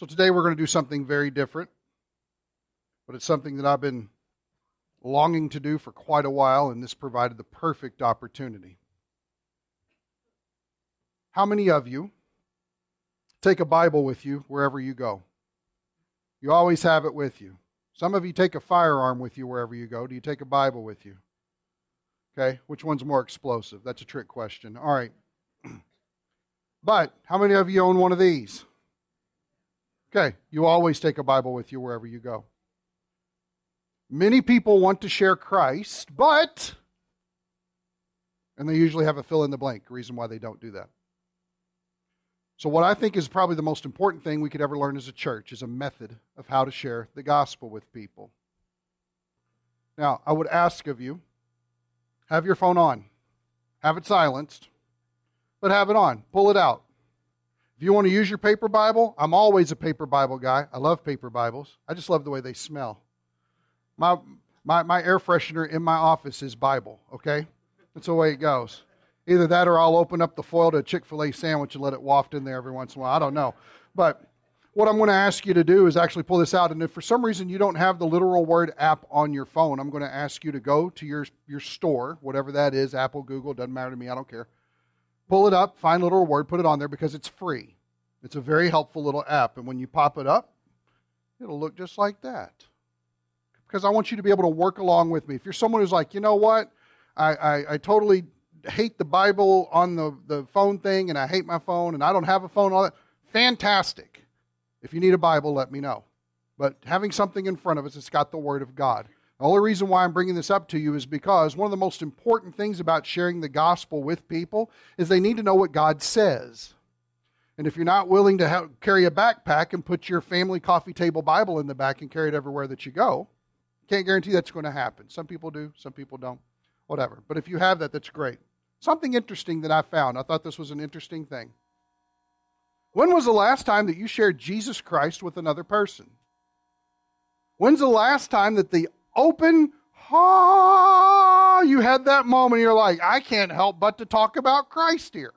So today we're going to do something very different, but it's something that I've been longing to do for quite a while, and this provided the perfect opportunity. How many of you take a Bible with you wherever you go? You always have it with you. Some of you take a firearm with you wherever you go. Do you take a Bible with you? Okay, which one's more explosive? That's a trick question. All right. But how many of you own one of these? Okay, you always take a Bible with you wherever you go. Many people want to share Christ, but, and they usually have a fill in the blank reason why they don't do that. So, what I think is probably the most important thing we could ever learn as a church is a method of how to share the gospel with people. Now, I would ask of you have your phone on, have it silenced, but have it on. Pull it out. If you want to use your paper Bible, I'm always a paper Bible guy. I love paper Bibles. I just love the way they smell. My, my, my air freshener in my office is Bible, okay? That's the way it goes. Either that or I'll open up the foil to a Chick fil A sandwich and let it waft in there every once in a while. I don't know. But what I'm going to ask you to do is actually pull this out. And if for some reason you don't have the literal word app on your phone, I'm going to ask you to go to your, your store, whatever that is Apple, Google, doesn't matter to me, I don't care. Pull it up, find a little word, put it on there because it's free. It's a very helpful little app. And when you pop it up, it'll look just like that. Because I want you to be able to work along with me. If you're someone who's like, you know what, I, I, I totally hate the Bible on the, the phone thing and I hate my phone and I don't have a phone, all that. Fantastic. If you need a Bible, let me know. But having something in front of us, it's got the Word of God. The only reason why I'm bringing this up to you is because one of the most important things about sharing the gospel with people is they need to know what God says. And if you're not willing to carry a backpack and put your family coffee table Bible in the back and carry it everywhere that you go, can't guarantee that's going to happen. Some people do, some people don't, whatever. But if you have that, that's great. Something interesting that I found. I thought this was an interesting thing. When was the last time that you shared Jesus Christ with another person? When's the last time that the open, ah, you had that moment, you're like, I can't help but to talk about Christ here.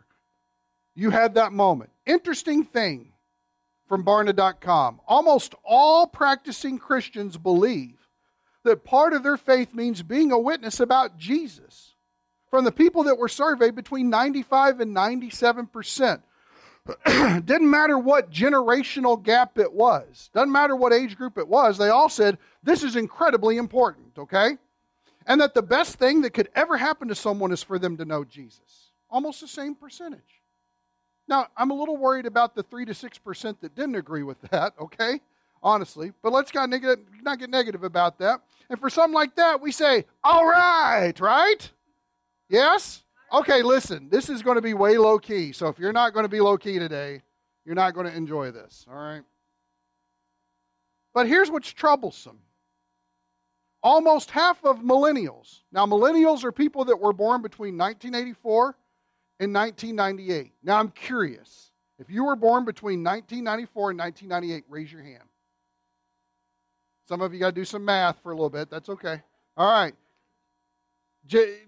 You had that moment. Interesting thing from Barna.com. Almost all practicing Christians believe that part of their faith means being a witness about Jesus from the people that were surveyed, between 95 and 97 percent. Didn't matter what generational gap it was, doesn't matter what age group it was, they all said this is incredibly important, okay? And that the best thing that could ever happen to someone is for them to know Jesus. Almost the same percentage. Now, I'm a little worried about the 3 to 6% that didn't agree with that, okay? Honestly. But let's not, get negative about that. And for something like that, we say, all right, right? Yes? Okay, listen, this is going to be way low key. So if you're not going to be low key today, you're not going to enjoy this, all right? But here's what's troublesome almost half of millennials. Now, millennials are people that were born between 1984 and 1998. Now, I'm curious. If you were born between 1994 and 1998, raise your hand. Some of you got to do some math for a little bit. That's okay. All right. J-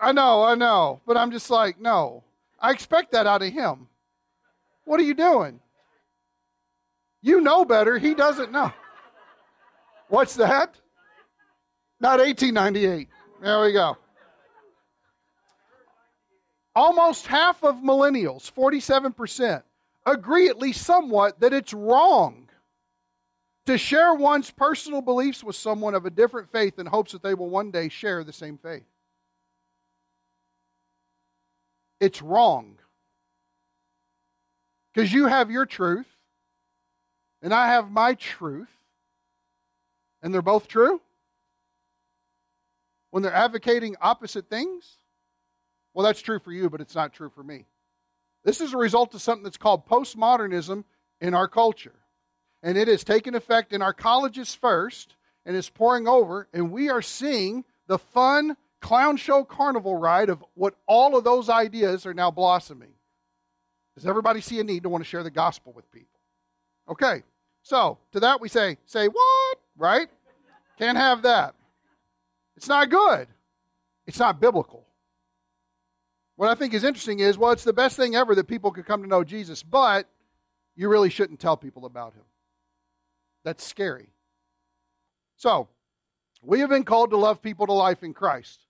I know, I know. But I'm just like, no. I expect that out of him. What are you doing? You know better. He doesn't know. What's that? Not 1898. There we go. Almost half of millennials, 47%, agree at least somewhat that it's wrong to share one's personal beliefs with someone of a different faith in hopes that they will one day share the same faith. It's wrong. Because you have your truth, and I have my truth, and they're both true. When they're advocating opposite things, well, that's true for you, but it's not true for me. This is a result of something that's called postmodernism in our culture. And it has taken effect in our colleges first and is pouring over, and we are seeing the fun clown show carnival ride of what all of those ideas are now blossoming. Does everybody see a need to want to share the gospel with people? Okay, so to that we say, say what? Right? Can't have that. It's not good. It's not biblical. What I think is interesting is, well, it's the best thing ever that people could come to know Jesus, but you really shouldn't tell people about him. That's scary. So, we have been called to love people to life in Christ.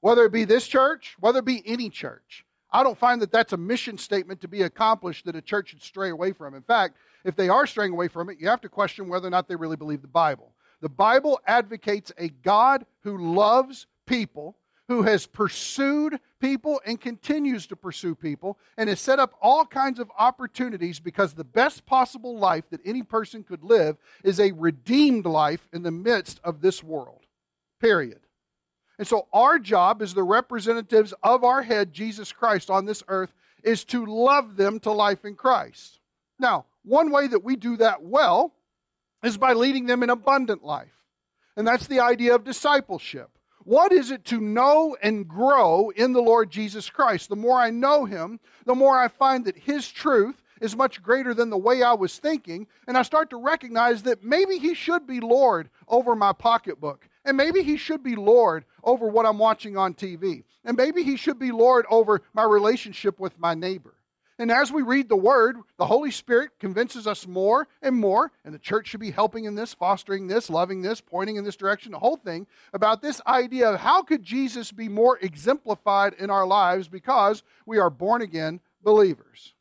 Whether it be this church, whether it be any church. I don't find that that's a mission statement to be accomplished that a church should stray away from. In fact, if they are straying away from it, you have to question whether or not they really believe the Bible. The Bible advocates a God who loves people, who has pursued people and continues to pursue people, and has set up all kinds of opportunities because the best possible life that any person could live is a redeemed life in the midst of this world. Period. And so, our job as the representatives of our head, Jesus Christ, on this earth is to love them to life in Christ. Now, one way that we do that well is by leading them in abundant life. And that's the idea of discipleship. What is it to know and grow in the Lord Jesus Christ? The more I know him, the more I find that his truth is much greater than the way I was thinking, and I start to recognize that maybe he should be Lord over my pocketbook, and maybe he should be Lord over what I'm watching on TV, and maybe he should be Lord over my relationship with my neighbor. And as we read the word, the Holy Spirit convinces us more and more, and the church should be helping in this, fostering this, loving this, pointing in this direction, the whole thing about this idea of how could Jesus be more exemplified in our lives because we are born again believers.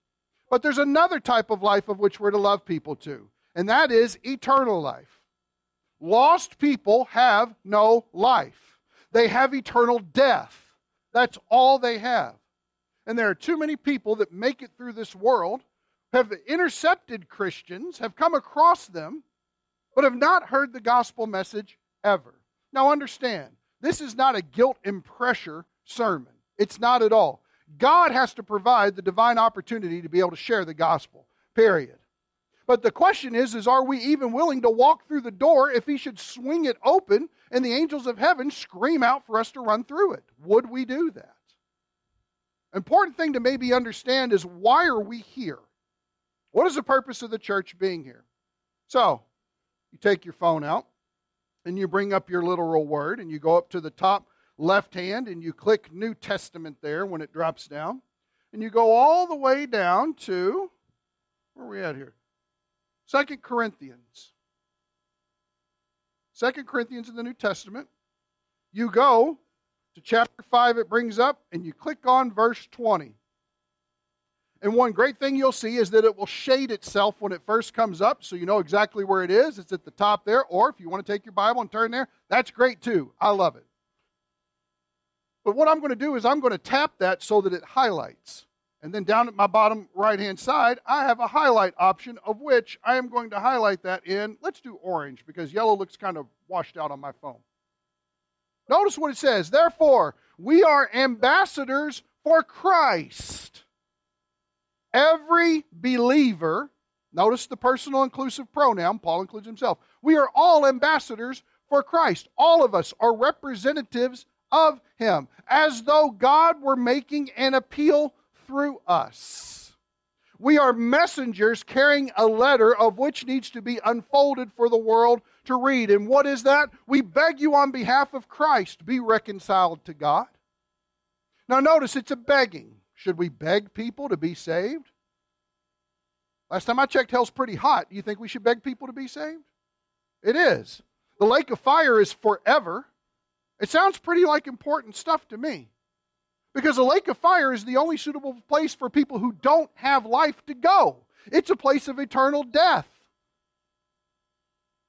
But there's another type of life of which we're to love people to, and that is eternal life. Lost people have no life. They have eternal death. That's all they have. And there are too many people that make it through this world, have intercepted Christians, have come across them, but have not heard the gospel message ever. Now, understand, this is not a guilt and pressure sermon. It's not at all. God has to provide the divine opportunity to be able to share the gospel, period. But the question is, is are we even willing to walk through the door if he should swing it open and the angels of heaven scream out for us to run through it? Would we do that? Important thing to maybe understand is why are we here? What is the purpose of the church being here? So, you take your phone out and you bring up your literal word and you go up to the top left hand and you click New Testament there when it drops down. And you go all the way down to, where are we at here? Second Corinthians. Second Corinthians in the New Testament. You go to chapter 5, it brings up, and you click on verse 20. And one great thing you'll see is that it will shade itself when it first comes up, so you know exactly where it is. It's at the top there. Or if you want to take your Bible and turn there, that's great too. I love it. But what I'm going to do is I'm going to tap that so that it highlights. And then down at my bottom right hand side, I have a highlight option of which I am going to highlight that in, let's do orange because yellow looks kind of washed out on my phone. Notice what it says. Therefore, we are ambassadors for Christ. Every believer, notice the personal inclusive pronoun, Paul includes himself. We are all ambassadors for Christ. All of us are representatives of him, as though God were making an appeal through us. We are messengers carrying a letter of which needs to be unfolded for the world to read. And what is that? We beg you on behalf of Christ, be reconciled to God. Now, notice it's a begging. Should we beg people to be saved? Last time I checked, hell's pretty hot. Do you think we should beg people to be saved? It is. The lake of fire is forever. It sounds pretty like important stuff to me. Because the lake of fire is the only suitable place for people who don't have life to go. It's a place of eternal death.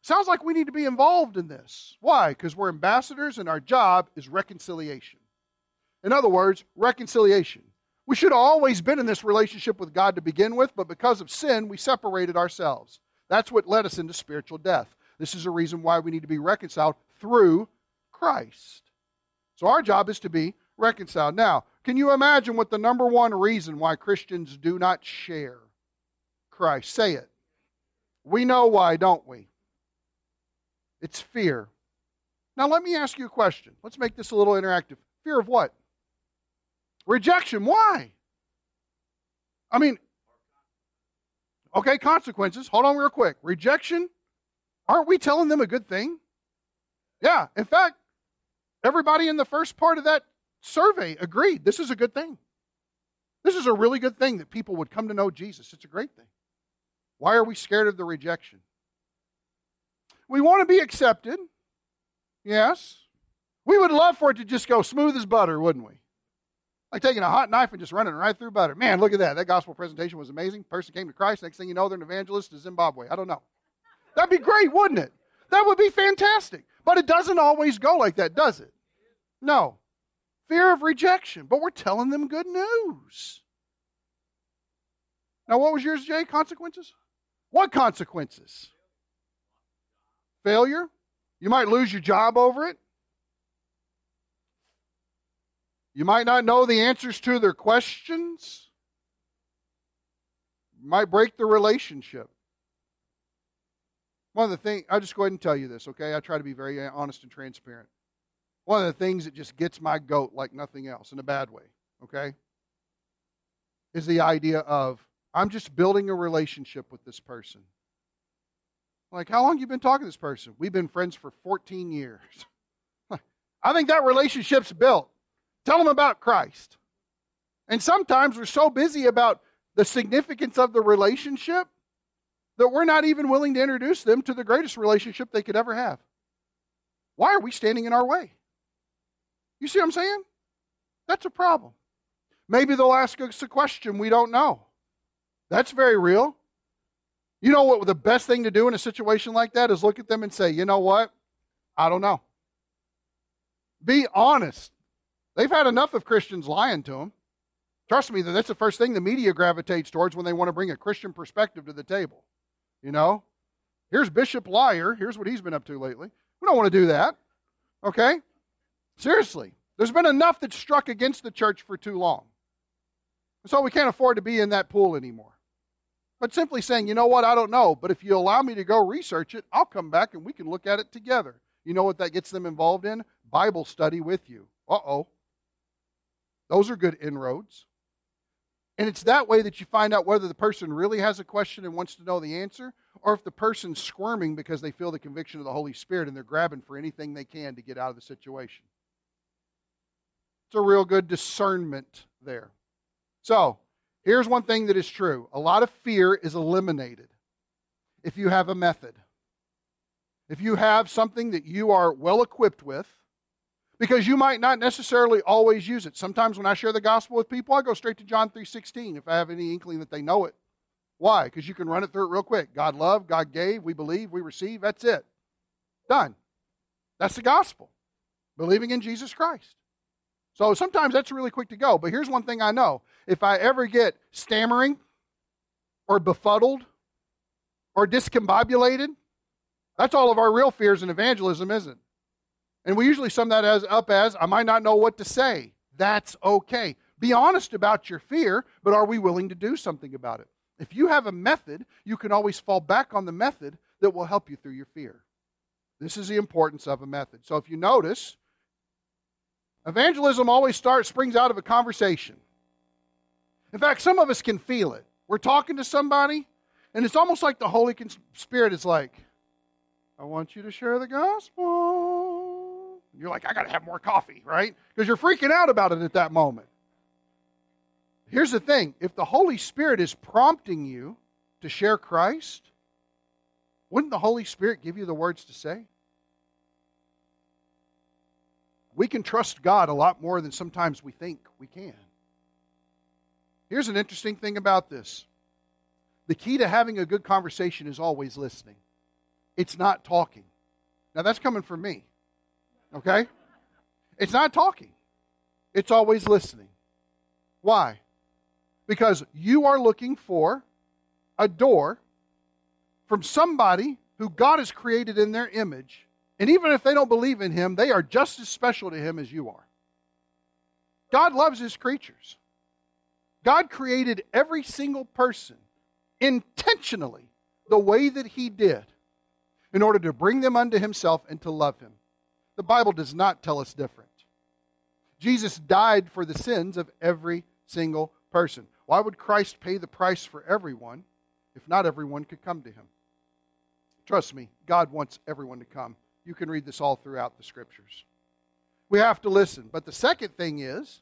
Sounds like we need to be involved in this. Why? Because we're ambassadors and our job is reconciliation. In other words, reconciliation. We should have always been in this relationship with God to begin with, but because of sin, we separated ourselves. That's what led us into spiritual death. This is a reason why we need to be reconciled through Christ. So our job is to be reconciled. Now, can you imagine what the number one reason why Christians do not share Christ? Say it. We know why, don't we? It's fear. Now, let me ask you a question. Let's make this a little interactive. Fear of what? Rejection. Why? I mean, okay, consequences. Hold on real quick. Rejection. Aren't we telling them a good thing? Yeah. In fact, everybody in the first part of that survey agreed this is a good thing. This is a really good thing that people would come to know Jesus. It's a great thing. Why are we scared of the rejection? We want to be accepted. Yes. We would love for it to just go smooth as butter, wouldn't we? Like taking a hot knife and just running right through butter. Man, look at that. That gospel presentation was amazing. Person came to Christ. Next thing you know, they're an evangelist to Zimbabwe. I don't know. That'd be great, wouldn't it? That would be fantastic. But it doesn't always go like that, does it? No. Fear of rejection. But we're telling them good news. Now, what was yours, Jay? Consequences? What consequences? Failure? You might lose your job over it. You might not know the answers to their questions. You might break the relationship. One of the things, I'll just go ahead and tell you this, okay? I try to be very uh, honest and transparent. One of the things that just gets my goat like nothing else in a bad way, okay? Is the idea of I'm just building a relationship with this person. Like, how long you been talking to this person? We've been friends for 14 years. I think that relationship's built. Tell them about Christ. And sometimes we're so busy about the significance of the relationship that we're not even willing to introduce them to the greatest relationship they could ever have. Why are we standing in our way? You see what I'm saying? That's a problem. Maybe they'll ask us a question we don't know. That's very real. You know what the best thing to do in a situation like that is look at them and say, you know what? I don't know. Be honest. They've had enough of Christians lying to them. Trust me, that's the first thing the media gravitates towards when they want to bring a Christian perspective to the table. You know? Here's Bishop Liar. Here's what he's been up to lately. We don't want to do that. Okay? Seriously. There's been enough that's struck against the church for too long. So we can't afford to be in that pool anymore. But simply saying, you know what, I don't know, but if you allow me to go research it, I'll come back and we can look at it together. You know what that gets them involved in? Bible study with you. Uh oh. Those are good inroads. And it's that way that you find out whether the person really has a question and wants to know the answer, or if the person's squirming because they feel the conviction of the Holy Spirit and they're grabbing for anything they can to get out of the situation. It's a real good discernment there. So, Here's one thing that is true a lot of fear is eliminated if you have a method. If you have something that you are well equipped with, because you might not necessarily always use it. Sometimes when I share the gospel with people, I go straight to John 3:16 if I have any inkling that they know it. Why? Because you can run it through it real quick. God loved, God gave, we believe, we receive, that's it. Done. That's the gospel. Believing in Jesus Christ. So sometimes that's really quick to go. But here's one thing I know if I ever get stammering or befuddled or discombobulated, that's all of our real fears in evangelism, isn't it? And we usually sum that as up as I might not know what to say. That's okay. Be honest about your fear, but are we willing to do something about it? If you have a method, you can always fall back on the method that will help you through your fear. This is the importance of a method. So if you notice, Evangelism always starts, springs out of a conversation. In fact, some of us can feel it. We're talking to somebody, and it's almost like the Holy Spirit is like, I want you to share the gospel. you're like, I got to have more coffee, right? Because you're freaking out about it at that moment. Here's the thing if the Holy Spirit is prompting you to share Christ, wouldn't the Holy Spirit give you the words to say? We can trust God a lot more than sometimes we think we can. Here's an interesting thing about this the key to having a good conversation is always listening, it's not talking. Now, that's coming from me, okay? It's not talking, it's always listening. Why? Because you are looking for a door from somebody who God has created in their image and even if they don't believe in him, they are just as special to him as you are. God loves his creatures. God created every single person intentionally the way that he did in order to bring them unto himself and to love him. The Bible does not tell us different. Jesus died for the sins of every single person. Why would Christ pay the price for everyone if not everyone could come to him? Trust me, God wants everyone to come. You can read this all throughout the scriptures. We have to listen. But the second thing is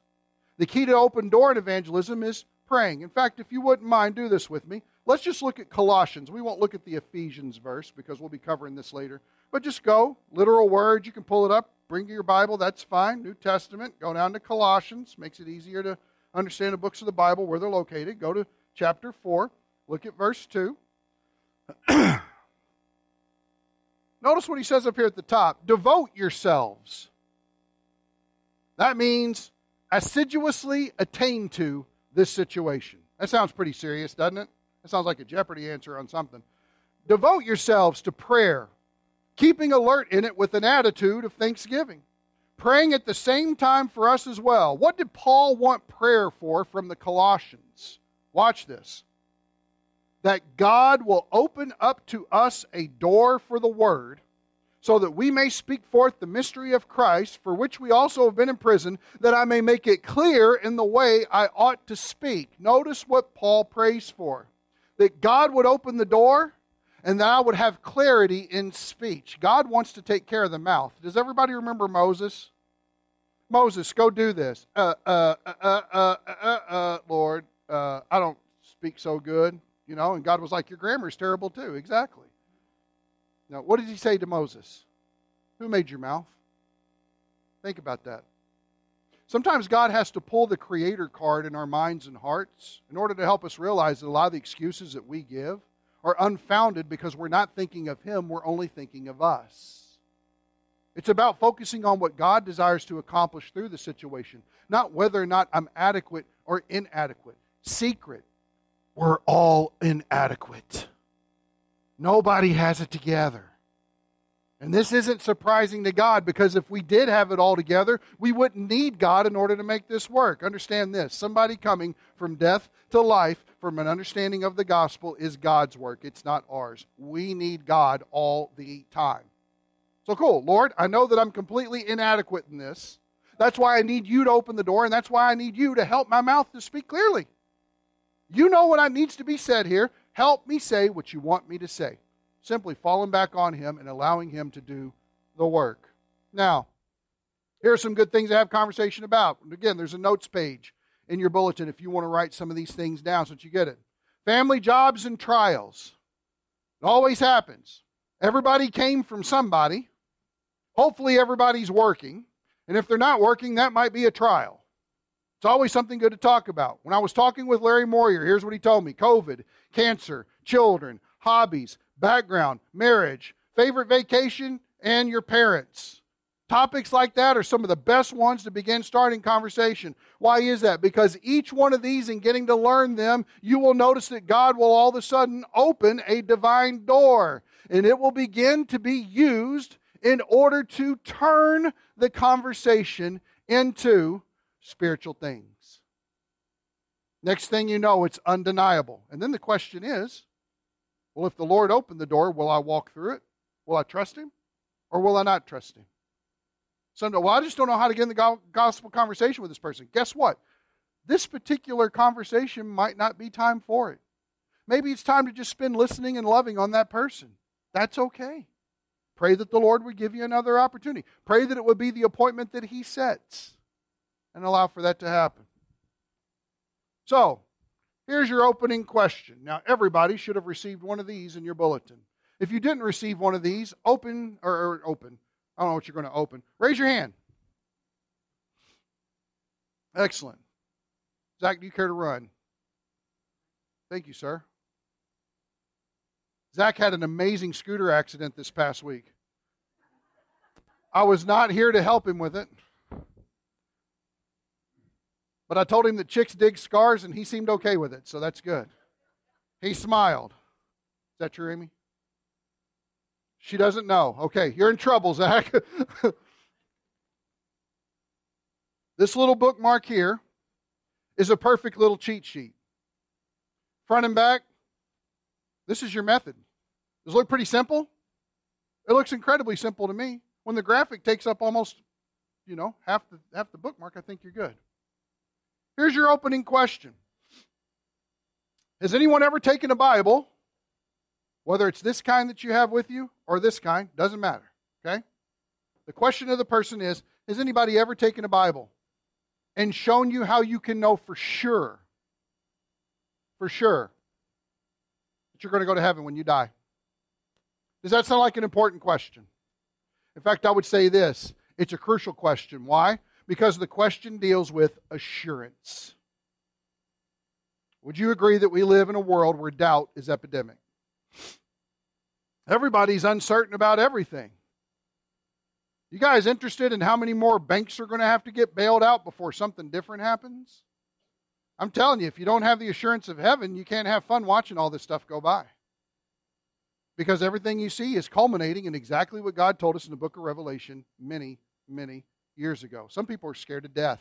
the key to open door in evangelism is praying. In fact, if you wouldn't mind, do this with me. Let's just look at Colossians. We won't look at the Ephesians verse because we'll be covering this later. But just go, literal words. You can pull it up, bring your Bible, that's fine. New Testament, go down to Colossians. Makes it easier to understand the books of the Bible where they're located. Go to chapter 4, look at verse 2. Notice what he says up here at the top devote yourselves. That means assiduously attain to this situation. That sounds pretty serious, doesn't it? That sounds like a Jeopardy answer on something. Devote yourselves to prayer, keeping alert in it with an attitude of thanksgiving. Praying at the same time for us as well. What did Paul want prayer for from the Colossians? Watch this. That God will open up to us a door for the word so that we may speak forth the mystery of Christ, for which we also have been in prison, that I may make it clear in the way I ought to speak. Notice what Paul prays for that God would open the door and that I would have clarity in speech. God wants to take care of the mouth. Does everybody remember Moses? Moses, go do this. Uh, uh, uh, uh, uh, uh, uh Lord, uh, I don't speak so good, you know. And God was like, Your grammar is terrible too. Exactly. Now, what did he say to Moses? Who made your mouth? Think about that. Sometimes God has to pull the creator card in our minds and hearts in order to help us realize that a lot of the excuses that we give are unfounded because we're not thinking of Him, we're only thinking of us. It's about focusing on what God desires to accomplish through the situation, not whether or not I'm adequate or inadequate. Secret, we're all inadequate. Nobody has it together. And this isn't surprising to God because if we did have it all together, we wouldn't need God in order to make this work. Understand this somebody coming from death to life from an understanding of the gospel is God's work, it's not ours. We need God all the time. So cool. Lord, I know that I'm completely inadequate in this. That's why I need you to open the door, and that's why I need you to help my mouth to speak clearly. You know what needs to be said here. Help me say what you want me to say. Simply falling back on Him and allowing Him to do the work. Now, here are some good things to have conversation about. again, there's a notes page in your bulletin if you want to write some of these things down so that you get it. Family jobs and trials. It always happens. Everybody came from somebody. Hopefully, everybody's working. And if they're not working, that might be a trial. It's always something good to talk about. When I was talking with Larry Moyer, here's what he told me COVID, cancer, children, hobbies, background, marriage, favorite vacation, and your parents. Topics like that are some of the best ones to begin starting conversation. Why is that? Because each one of these, in getting to learn them, you will notice that God will all of a sudden open a divine door, and it will begin to be used in order to turn the conversation into spiritual things. Next thing you know, it's undeniable. And then the question is well, if the Lord opened the door, will I walk through it? Will I trust Him? Or will I not trust Him? Some well, I just don't know how to get in the gospel conversation with this person. Guess what? This particular conversation might not be time for it. Maybe it's time to just spend listening and loving on that person. That's okay. Pray that the Lord would give you another opportunity. Pray that it would be the appointment that He sets and allow for that to happen. So, here's your opening question. Now, everybody should have received one of these in your bulletin. If you didn't receive one of these, open or, or open. I don't know what you're going to open. Raise your hand. Excellent. Zach, do you care to run? Thank you, sir. Zach had an amazing scooter accident this past week. I was not here to help him with it. But I told him that chicks dig scars, and he seemed okay with it, so that's good. He smiled. Is that true, Amy? She doesn't know. Okay, you're in trouble, Zach. this little bookmark here is a perfect little cheat sheet. Front and back, this is your method. Does it look pretty simple? It looks incredibly simple to me. When the graphic takes up almost, you know, half the half the bookmark, I think you're good. Here's your opening question Has anyone ever taken a Bible, whether it's this kind that you have with you or this kind, doesn't matter, okay? The question of the person is Has anybody ever taken a Bible and shown you how you can know for sure for sure that you're going to go to heaven when you die? Does that sound like an important question? In fact, I would say this it's a crucial question. Why? Because the question deals with assurance. Would you agree that we live in a world where doubt is epidemic? Everybody's uncertain about everything. You guys interested in how many more banks are going to have to get bailed out before something different happens? I'm telling you, if you don't have the assurance of heaven, you can't have fun watching all this stuff go by. Because everything you see is culminating in exactly what God told us in the book of Revelation many, many years ago. Some people are scared to death.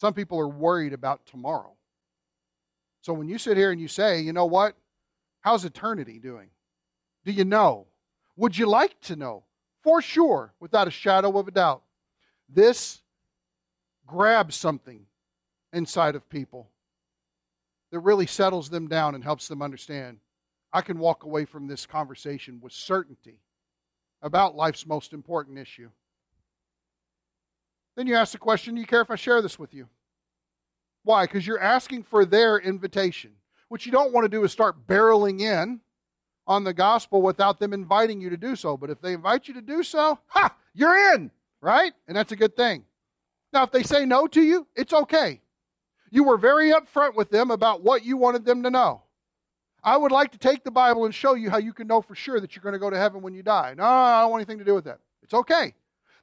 Some people are worried about tomorrow. So when you sit here and you say, you know what? How's eternity doing? Do you know? Would you like to know? For sure, without a shadow of a doubt. This grabs something inside of people that really settles them down and helps them understand. I can walk away from this conversation with certainty about life's most important issue. Then you ask the question Do you care if I share this with you? Why? Because you're asking for their invitation. What you don't want to do is start barreling in on the gospel without them inviting you to do so. But if they invite you to do so, ha, you're in, right? And that's a good thing. Now, if they say no to you, it's okay. You were very upfront with them about what you wanted them to know. I would like to take the Bible and show you how you can know for sure that you're going to go to heaven when you die. No, I don't want anything to do with that. It's okay.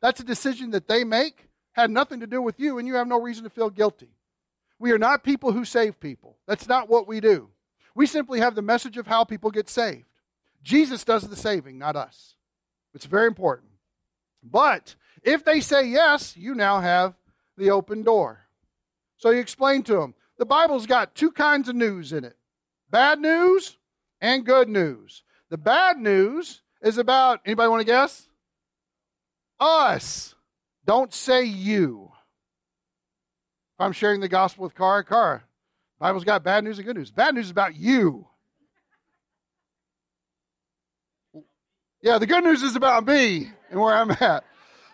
That's a decision that they make, had nothing to do with you, and you have no reason to feel guilty. We are not people who save people. That's not what we do. We simply have the message of how people get saved. Jesus does the saving, not us. It's very important. But if they say yes, you now have the open door. So you explain to them the Bible's got two kinds of news in it bad news and good news. The bad news is about, anybody want to guess? Us. Don't say you. If I'm sharing the gospel with Cara, Cara, Bible's got bad news and good news. Bad news is about you. Yeah, the good news is about me and where I'm at.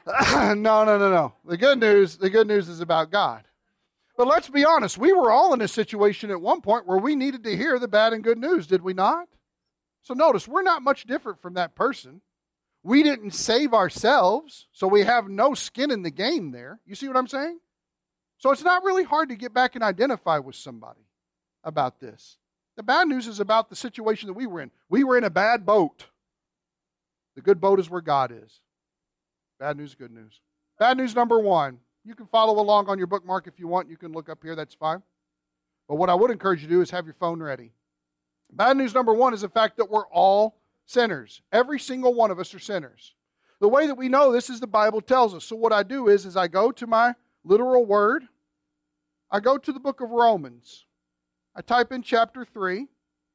no, no, no, no. The good news, the good news is about God. But let's be honest, we were all in a situation at one point where we needed to hear the bad and good news, did we not? So notice, we're not much different from that person. We didn't save ourselves, so we have no skin in the game there. You see what I'm saying? So it's not really hard to get back and identify with somebody about this. The bad news is about the situation that we were in. We were in a bad boat. The good boat is where God is. Bad news, good news. Bad news number one. You can follow along on your bookmark if you want. You can look up here, that's fine. But what I would encourage you to do is have your phone ready. Bad news number one is the fact that we're all sinners. Every single one of us are sinners. The way that we know this is the Bible tells us. So what I do is, is I go to my literal word. I go to the book of Romans. I type in chapter 3,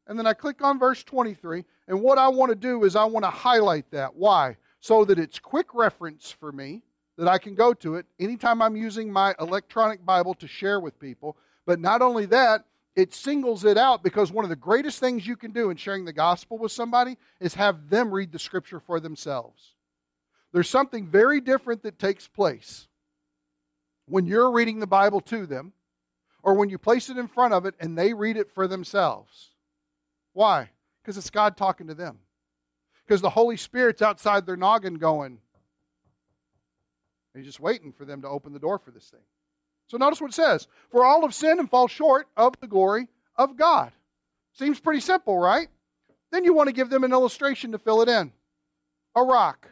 and then I click on verse 23. And what I want to do is I want to highlight that. Why? So that it's quick reference for me, that I can go to it anytime I'm using my electronic Bible to share with people. But not only that, it singles it out because one of the greatest things you can do in sharing the gospel with somebody is have them read the scripture for themselves. There's something very different that takes place when you're reading the Bible to them, or when you place it in front of it and they read it for themselves. Why? Because it's God talking to them. Because the Holy Spirit's outside their noggin going, He's just waiting for them to open the door for this thing. So notice what it says For all have sinned and fall short of the glory of God. Seems pretty simple, right? Then you want to give them an illustration to fill it in a rock.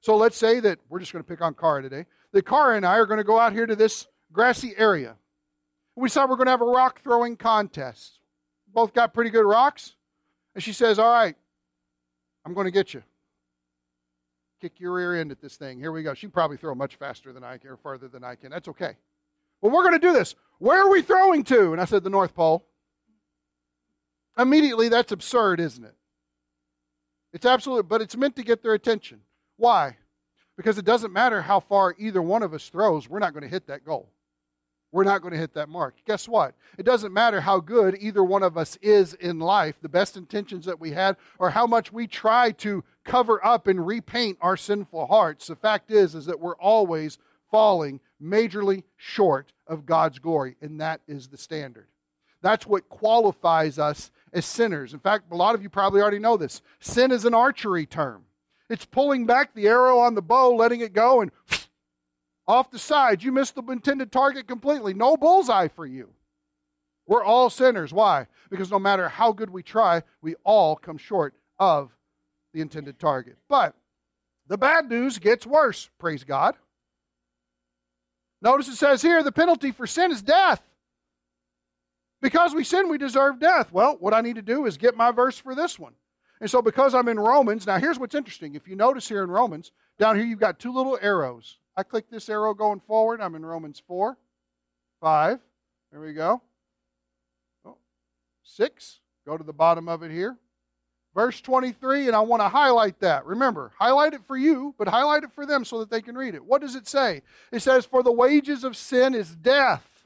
So let's say that we're just going to pick on Cara today the car and I are going to go out here to this grassy area. We said we're going to have a rock throwing contest. Both got pretty good rocks. And she says, All right, I'm going to get you. Kick your rear end at this thing. Here we go. She can probably throw much faster than I can or farther than I can. That's okay. Well, we're going to do this. Where are we throwing to? And I said, The North Pole. Immediately, that's absurd, isn't it? It's absolute, but it's meant to get their attention. Why? Because it doesn't matter how far either one of us throws, we're not going to hit that goal. We're not going to hit that mark. Guess what? It doesn't matter how good either one of us is in life, the best intentions that we had, or how much we try to cover up and repaint our sinful hearts. The fact is, is that we're always falling majorly short of God's glory, and that is the standard. That's what qualifies us as sinners. In fact, a lot of you probably already know this. Sin is an archery term. It's pulling back the arrow on the bow, letting it go, and off the side. You missed the intended target completely. No bullseye for you. We're all sinners. Why? Because no matter how good we try, we all come short of the intended target. But the bad news gets worse, praise God. Notice it says here the penalty for sin is death. Because we sin, we deserve death. Well, what I need to do is get my verse for this one. And so, because I'm in Romans, now here's what's interesting. If you notice here in Romans, down here you've got two little arrows. I click this arrow going forward. I'm in Romans 4, 5. There we go. Oh, 6. Go to the bottom of it here. Verse 23, and I want to highlight that. Remember, highlight it for you, but highlight it for them so that they can read it. What does it say? It says, For the wages of sin is death.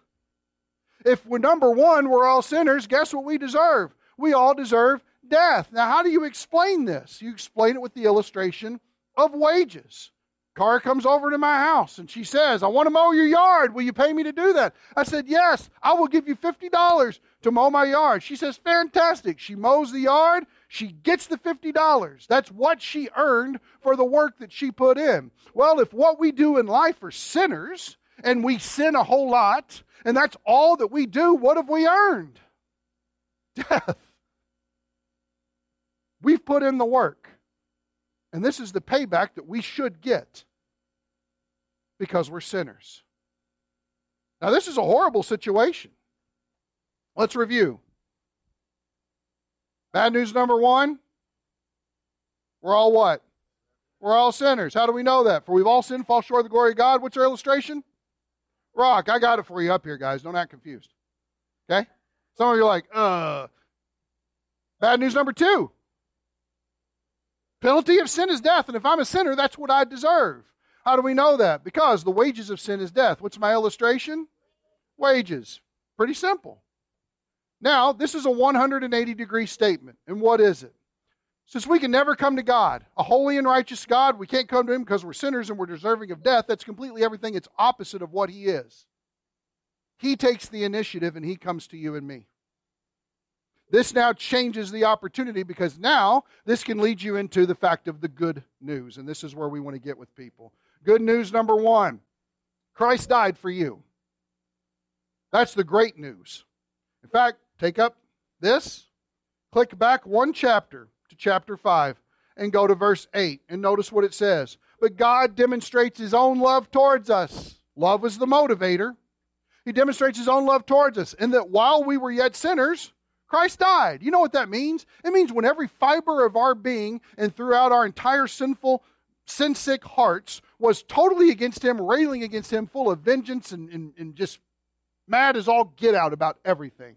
If we're number one, we're all sinners, guess what we deserve? We all deserve death. Now, how do you explain this? You explain it with the illustration of wages. Cara comes over to my house and she says, I want to mow your yard. Will you pay me to do that? I said, Yes, I will give you $50 to mow my yard. She says, Fantastic. She mows the yard. She gets the $50. That's what she earned for the work that she put in. Well, if what we do in life are sinners, and we sin a whole lot, and that's all that we do, what have we earned? Death. We've put in the work. And this is the payback that we should get because we're sinners. Now, this is a horrible situation. Let's review. Bad news number one we're all what? We're all sinners. How do we know that? For we've all sinned, fall short of the glory of God. What's our illustration? Rock. I got it for you up here, guys. Don't act confused. Okay? Some of you are like, uh. Bad news number two. Penalty of sin is death, and if I'm a sinner, that's what I deserve. How do we know that? Because the wages of sin is death. What's my illustration? Wages. Pretty simple. Now, this is a 180 degree statement. And what is it? Since we can never come to God, a holy and righteous God, we can't come to Him because we're sinners and we're deserving of death. That's completely everything. It's opposite of what He is. He takes the initiative and He comes to you and me. This now changes the opportunity because now this can lead you into the fact of the good news. And this is where we want to get with people. Good news number one Christ died for you. That's the great news. In fact, Take up this, click back one chapter to chapter 5, and go to verse 8. And notice what it says. But God demonstrates his own love towards us. Love was the motivator. He demonstrates his own love towards us, in that while we were yet sinners, Christ died. You know what that means? It means when every fiber of our being and throughout our entire sinful, sin sick hearts was totally against him, railing against him, full of vengeance and, and, and just mad as all get out about everything.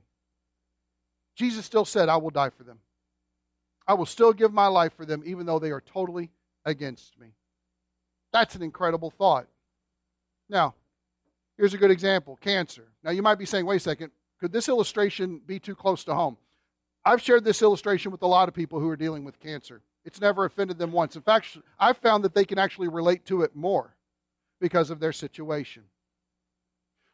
Jesus still said, I will die for them. I will still give my life for them, even though they are totally against me. That's an incredible thought. Now, here's a good example cancer. Now, you might be saying, wait a second, could this illustration be too close to home? I've shared this illustration with a lot of people who are dealing with cancer. It's never offended them once. In fact, I've found that they can actually relate to it more because of their situation.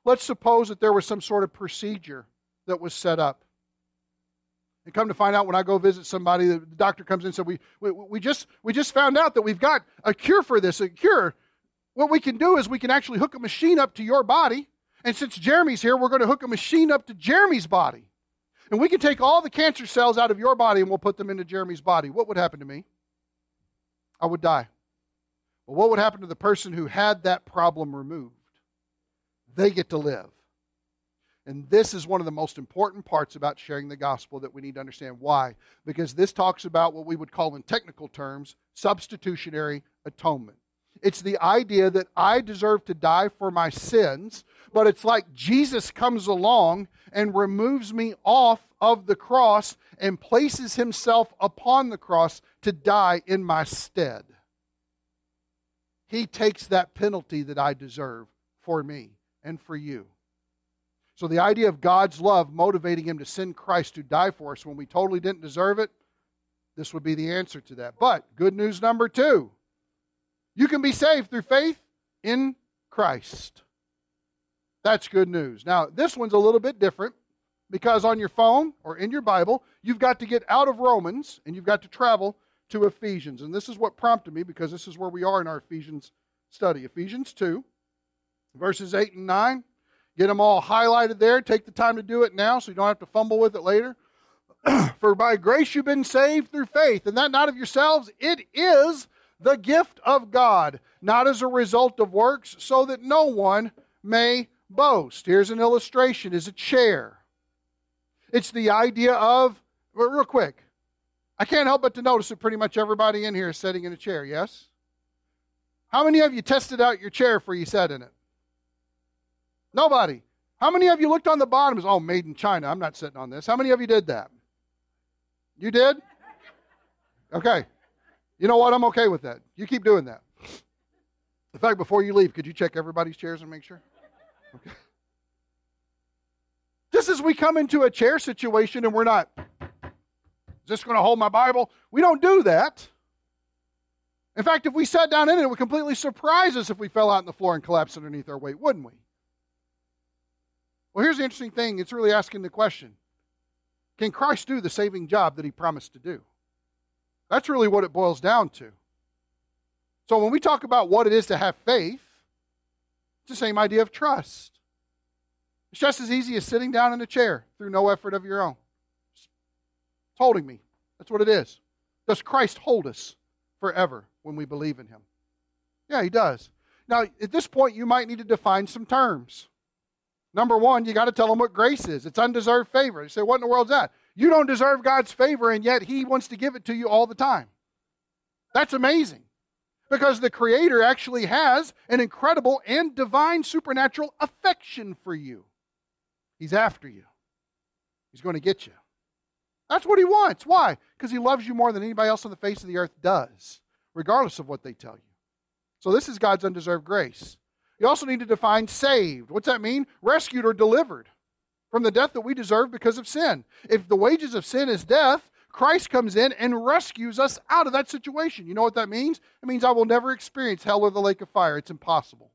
Let's suppose that there was some sort of procedure that was set up and come to find out when I go visit somebody, the doctor comes in and says, we, we, we, just, we just found out that we've got a cure for this, a cure. What we can do is we can actually hook a machine up to your body. And since Jeremy's here, we're going to hook a machine up to Jeremy's body. And we can take all the cancer cells out of your body and we'll put them into Jeremy's body. What would happen to me? I would die. But what would happen to the person who had that problem removed? They get to live. And this is one of the most important parts about sharing the gospel that we need to understand. Why? Because this talks about what we would call, in technical terms, substitutionary atonement. It's the idea that I deserve to die for my sins, but it's like Jesus comes along and removes me off of the cross and places himself upon the cross to die in my stead. He takes that penalty that I deserve for me and for you. So the idea of God's love motivating him to send Christ to die for us when we totally didn't deserve it, this would be the answer to that. But good news number two you can be saved through faith in Christ. That's good news. Now, this one's a little bit different because on your phone or in your Bible, you've got to get out of Romans and you've got to travel to Ephesians. And this is what prompted me because this is where we are in our Ephesians study. Ephesians 2, verses 8 and 9. Get them all highlighted there. Take the time to do it now so you don't have to fumble with it later. For by grace you've been saved through faith, and that not of yourselves, it is the gift of God, not as a result of works, so that no one may boast. Here's an illustration is a chair. It's the idea of, real quick, I can't help but to notice that pretty much everybody in here is sitting in a chair, yes? How many of you tested out your chair before you sat in it? Nobody. How many of you looked on the bottom as, oh, made in China, I'm not sitting on this? How many of you did that? You did? Okay. You know what? I'm okay with that. You keep doing that. In fact, before you leave, could you check everybody's chairs and make sure? Okay. Just as we come into a chair situation and we're not, just going to hold my Bible? We don't do that. In fact, if we sat down in it, it would completely surprise us if we fell out on the floor and collapsed underneath our weight, wouldn't we? Well, here's the interesting thing it's really asking the question Can Christ do the saving job that he promised to do? That's really what it boils down to. So when we talk about what it is to have faith, it's the same idea of trust. It's just as easy as sitting down in a chair through no effort of your own. It's holding me. That's what it is. Does Christ hold us forever when we believe in him? Yeah, he does. Now, at this point, you might need to define some terms. Number one, you got to tell them what grace is. It's undeserved favor. You say, what in the world's that? You don't deserve God's favor, and yet He wants to give it to you all the time. That's amazing. Because the Creator actually has an incredible and divine supernatural affection for you. He's after you, He's going to get you. That's what He wants. Why? Because He loves you more than anybody else on the face of the earth does, regardless of what they tell you. So, this is God's undeserved grace. You also need to define saved. What's that mean? Rescued or delivered from the death that we deserve because of sin. If the wages of sin is death, Christ comes in and rescues us out of that situation. You know what that means? It means I will never experience hell or the lake of fire. It's impossible.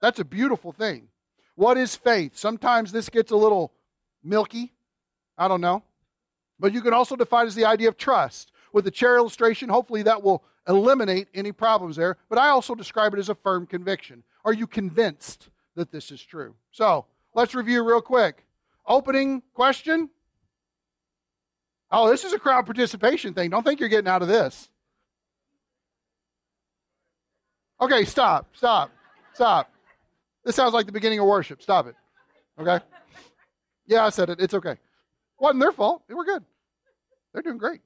That's a beautiful thing. What is faith? Sometimes this gets a little milky. I don't know. But you can also define as the idea of trust. With the chair illustration, hopefully that will eliminate any problems there. But I also describe it as a firm conviction. Are you convinced that this is true? So let's review real quick. Opening question. Oh, this is a crowd participation thing. Don't think you're getting out of this. Okay, stop, stop, stop. This sounds like the beginning of worship. Stop it. Okay? Yeah, I said it. It's okay. Wasn't their fault. They were good. They're doing great.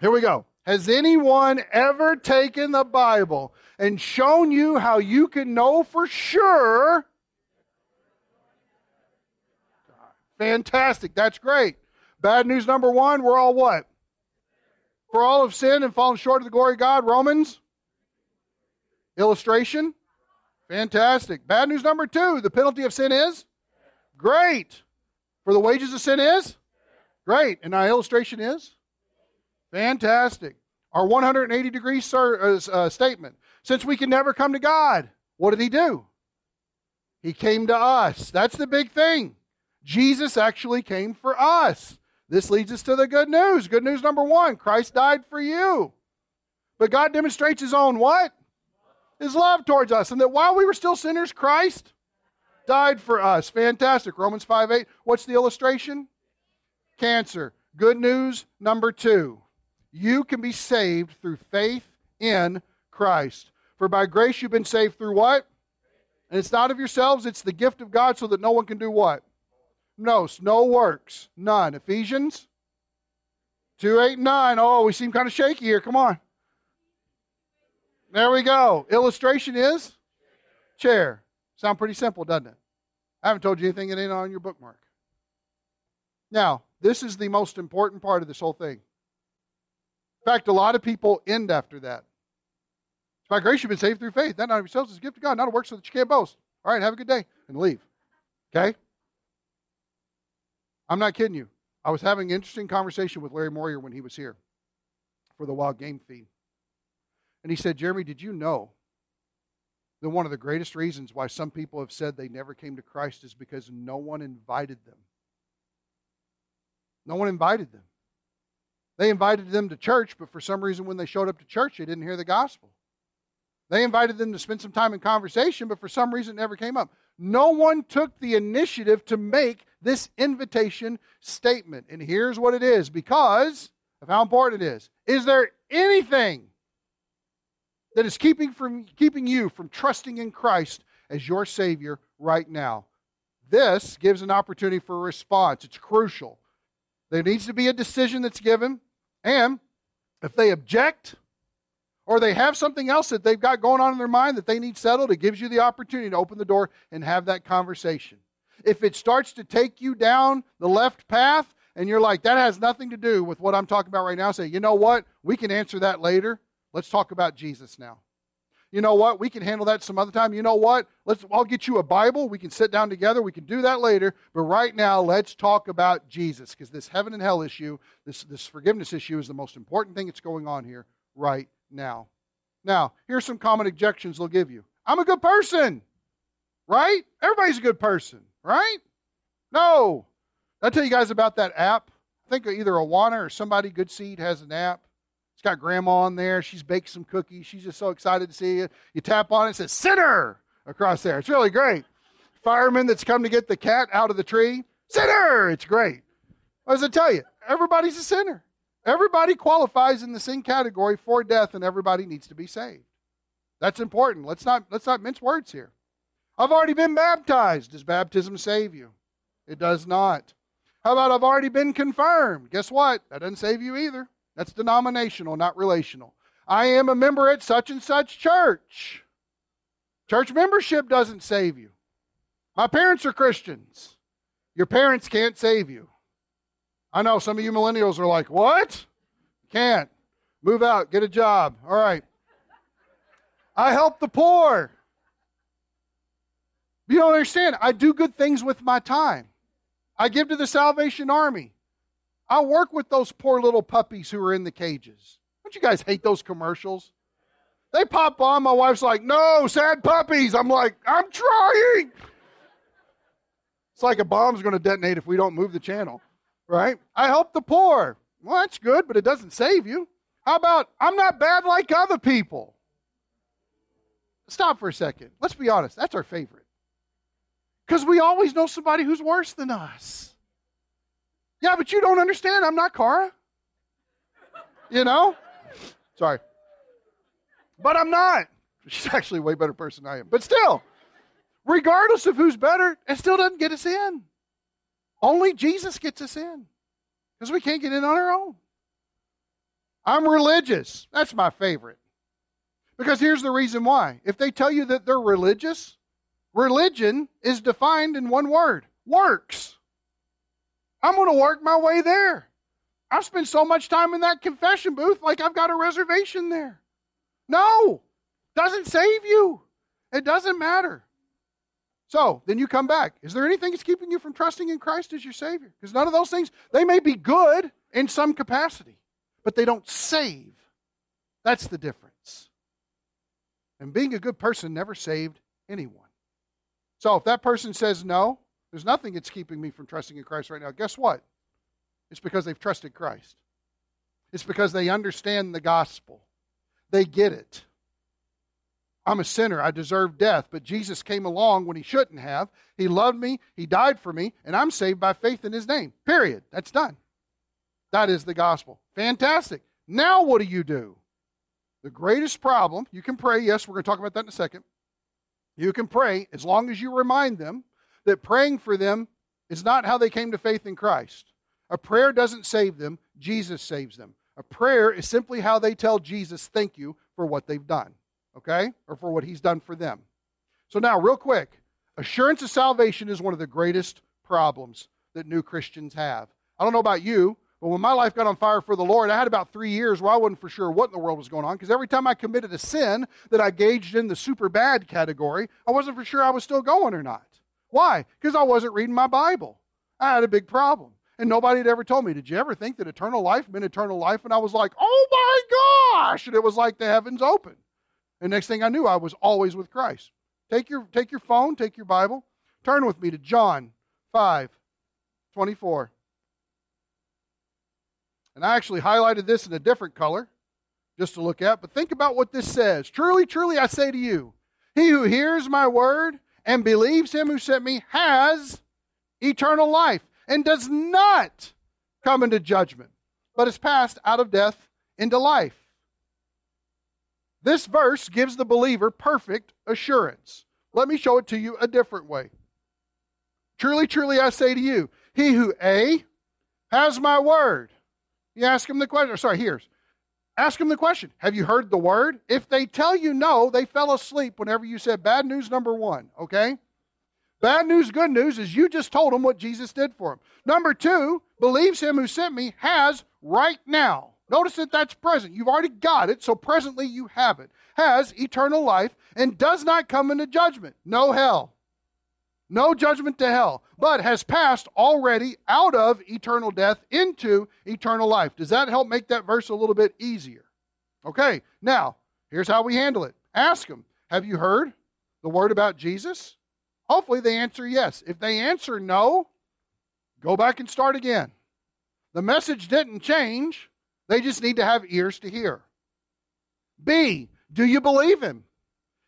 Here we go. Has anyone ever taken the Bible and shown you how you can know for sure? Fantastic. That's great. Bad news number one we're all what? For all of sin and fallen short of the glory of God. Romans? Illustration? Fantastic. Bad news number two the penalty of sin is? Great. For the wages of sin is? Great. And our illustration is? Fantastic. Our 180 degree uh, uh, statement. Since we can never come to God, what did he do? He came to us. That's the big thing. Jesus actually came for us. This leads us to the good news. Good news number one Christ died for you. But God demonstrates his own what? His love towards us. And that while we were still sinners, Christ died for us. Fantastic. Romans 5 8. What's the illustration? Cancer. Good news number two you can be saved through faith in Christ. For by grace you've been saved through what? And it's not of yourselves, it's the gift of God so that no one can do what? No, no works. None. Ephesians 2 8 and 9. Oh, we seem kind of shaky here. Come on. There we go. Illustration is chair. Sound pretty simple, doesn't it? I haven't told you anything that ain't on your bookmark. Now, this is the most important part of this whole thing. In fact, a lot of people end after that. It's By grace you've been saved through faith. That not of yourselves is a gift of God, not a work so that you can't boast. All right, have a good day and leave. Okay? I'm not kidding you. I was having an interesting conversation with Larry Moyer when he was here for the wild game feed. And he said, Jeremy, did you know that one of the greatest reasons why some people have said they never came to Christ is because no one invited them? No one invited them. They invited them to church, but for some reason, when they showed up to church, they didn't hear the gospel. They invited them to spend some time in conversation, but for some reason, it never came up. No one took the initiative to make this invitation statement. And here's what it is because of how important it is. Is there anything that is keeping, from, keeping you from trusting in Christ as your Savior right now? This gives an opportunity for a response. It's crucial. There needs to be a decision that's given. And if they object, or they have something else that they've got going on in their mind that they need settled, it gives you the opportunity to open the door and have that conversation. If it starts to take you down the left path and you're like, that has nothing to do with what I'm talking about right now, say, you know what? We can answer that later. Let's talk about Jesus now. You know what? We can handle that some other time. You know what? Let's I'll get you a Bible. We can sit down together. We can do that later. But right now, let's talk about Jesus because this heaven and hell issue, this, this forgiveness issue is the most important thing that's going on here right now. Now, here's some common objections they'll give you. I'm a good person. Right? Everybody's a good person, right? No. I'll tell you guys about that app. I think either Awana or somebody, Good Seed, has an app got grandma on there. She's baked some cookies. She's just so excited to see you. You tap on it, it says sinner across there. It's really great. Fireman that's come to get the cat out of the tree, sinner. It's great. Does it tell you? Everybody's a sinner. Everybody qualifies in the sin category for death, and everybody needs to be saved. That's important. Let's not let's not mince words here. I've already been baptized. Does baptism save you? It does not. How about I've already been confirmed? Guess what? That doesn't save you either. That's denominational, not relational. I am a member at such and such church. Church membership doesn't save you. My parents are Christians. Your parents can't save you. I know some of you millennials are like, what? Can't. Move out, get a job. All right. I help the poor. You don't understand. I do good things with my time. I give to the Salvation Army. I work with those poor little puppies who are in the cages. Don't you guys hate those commercials? They pop on. My wife's like, no, sad puppies. I'm like, I'm trying. It's like a bomb's going to detonate if we don't move the channel, right? I help the poor. Well, that's good, but it doesn't save you. How about, I'm not bad like other people? Stop for a second. Let's be honest. That's our favorite. Because we always know somebody who's worse than us. Yeah, but you don't understand. I'm not Cara. You know? Sorry. But I'm not. She's actually a way better person than I am. But still, regardless of who's better, it still doesn't get us in. Only Jesus gets us in because we can't get in on our own. I'm religious. That's my favorite. Because here's the reason why. If they tell you that they're religious, religion is defined in one word works. I'm going to work my way there. I've spent so much time in that confession booth like I've got a reservation there. No, doesn't save you. It doesn't matter. So then you come back. Is there anything that's keeping you from trusting in Christ as your Savior? Because none of those things, they may be good in some capacity, but they don't save. That's the difference. And being a good person never saved anyone. So if that person says no, there's nothing that's keeping me from trusting in Christ right now. Guess what? It's because they've trusted Christ. It's because they understand the gospel. They get it. I'm a sinner. I deserve death. But Jesus came along when he shouldn't have. He loved me. He died for me. And I'm saved by faith in his name. Period. That's done. That is the gospel. Fantastic. Now what do you do? The greatest problem, you can pray. Yes, we're going to talk about that in a second. You can pray as long as you remind them that praying for them is not how they came to faith in Christ. A prayer doesn't save them, Jesus saves them. A prayer is simply how they tell Jesus thank you for what they've done, okay? Or for what he's done for them. So, now, real quick assurance of salvation is one of the greatest problems that new Christians have. I don't know about you, but when my life got on fire for the Lord, I had about three years where I wasn't for sure what in the world was going on because every time I committed a sin that I gauged in the super bad category, I wasn't for sure I was still going or not. Why? Because I wasn't reading my Bible. I had a big problem. And nobody had ever told me, Did you ever think that eternal life meant eternal life? And I was like, Oh my gosh! And it was like the heavens open. And next thing I knew, I was always with Christ. Take your, take your phone, take your Bible, turn with me to John 5 24. And I actually highlighted this in a different color just to look at. But think about what this says. Truly, truly, I say to you, he who hears my word and believes him who sent me has eternal life and does not come into judgment, but is passed out of death into life. This verse gives the believer perfect assurance. Let me show it to you a different way. Truly, truly, I say to you, he who A has my word. You ask him the question. Sorry, here's. Ask him the question Have you heard the word? If they tell you no, they fell asleep whenever you said bad news number one, okay? Bad news, good news is you just told them what Jesus did for them. Number two, believes him who sent me has right now. Notice that that's present. You've already got it, so presently you have it. Has eternal life and does not come into judgment. No hell. No judgment to hell, but has passed already out of eternal death into eternal life. Does that help make that verse a little bit easier? Okay, now, here's how we handle it. Ask them, Have you heard the word about Jesus? Hopefully they answer yes. If they answer no, go back and start again. The message didn't change, they just need to have ears to hear. B, do you believe him?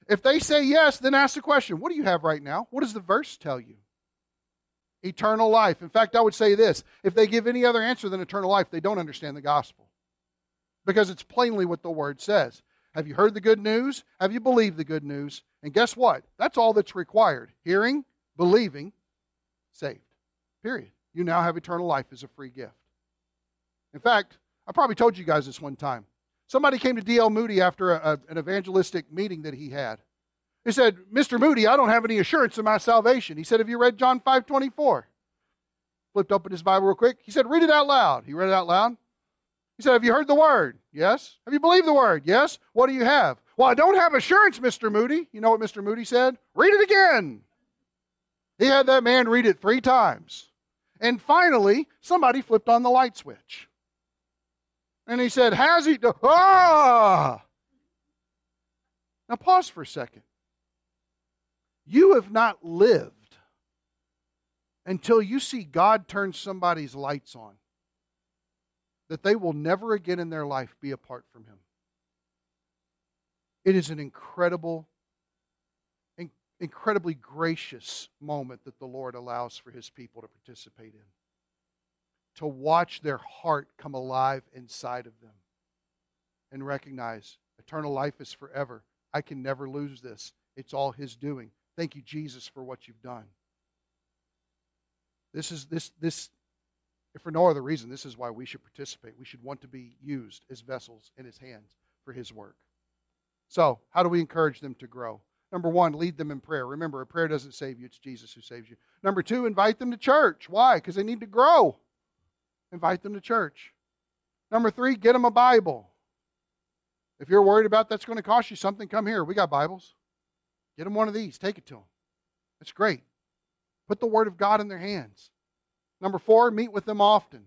If they say yes, then ask the question what do you have right now? What does the verse tell you? Eternal life. In fact, I would say this if they give any other answer than eternal life, they don't understand the gospel. Because it's plainly what the word says. Have you heard the good news? Have you believed the good news? And guess what? That's all that's required hearing, believing, saved. Period. You now have eternal life as a free gift. In fact, I probably told you guys this one time. Somebody came to D.L. Moody after a, a, an evangelistic meeting that he had. He said, Mr. Moody, I don't have any assurance of my salvation. He said, Have you read John 5 24? Flipped open his Bible real quick. He said, Read it out loud. He read it out loud. He said, Have you heard the word? Yes. Have you believed the word? Yes. What do you have? Well, I don't have assurance, Mr. Moody. You know what Mr. Moody said? Read it again. He had that man read it three times. And finally, somebody flipped on the light switch. And he said, Has he? Ah! Now pause for a second. You have not lived until you see God turn somebody's lights on, that they will never again in their life be apart from Him. It is an incredible, incredibly gracious moment that the Lord allows for His people to participate in to watch their heart come alive inside of them and recognize eternal life is forever. I can never lose this. It's all His doing. Thank you, Jesus, for what you've done. This is this this if for no other reason, this is why we should participate. We should want to be used as vessels in his hands for his work. So, how do we encourage them to grow? Number one, lead them in prayer. Remember, a prayer doesn't save you, it's Jesus who saves you. Number two, invite them to church. Why? Because they need to grow. Invite them to church. Number three, get them a Bible. If you're worried about that's going to cost you something, come here. We got Bibles. Get them one of these. Take it to them. It's great. Put the Word of God in their hands. Number four, meet with them often.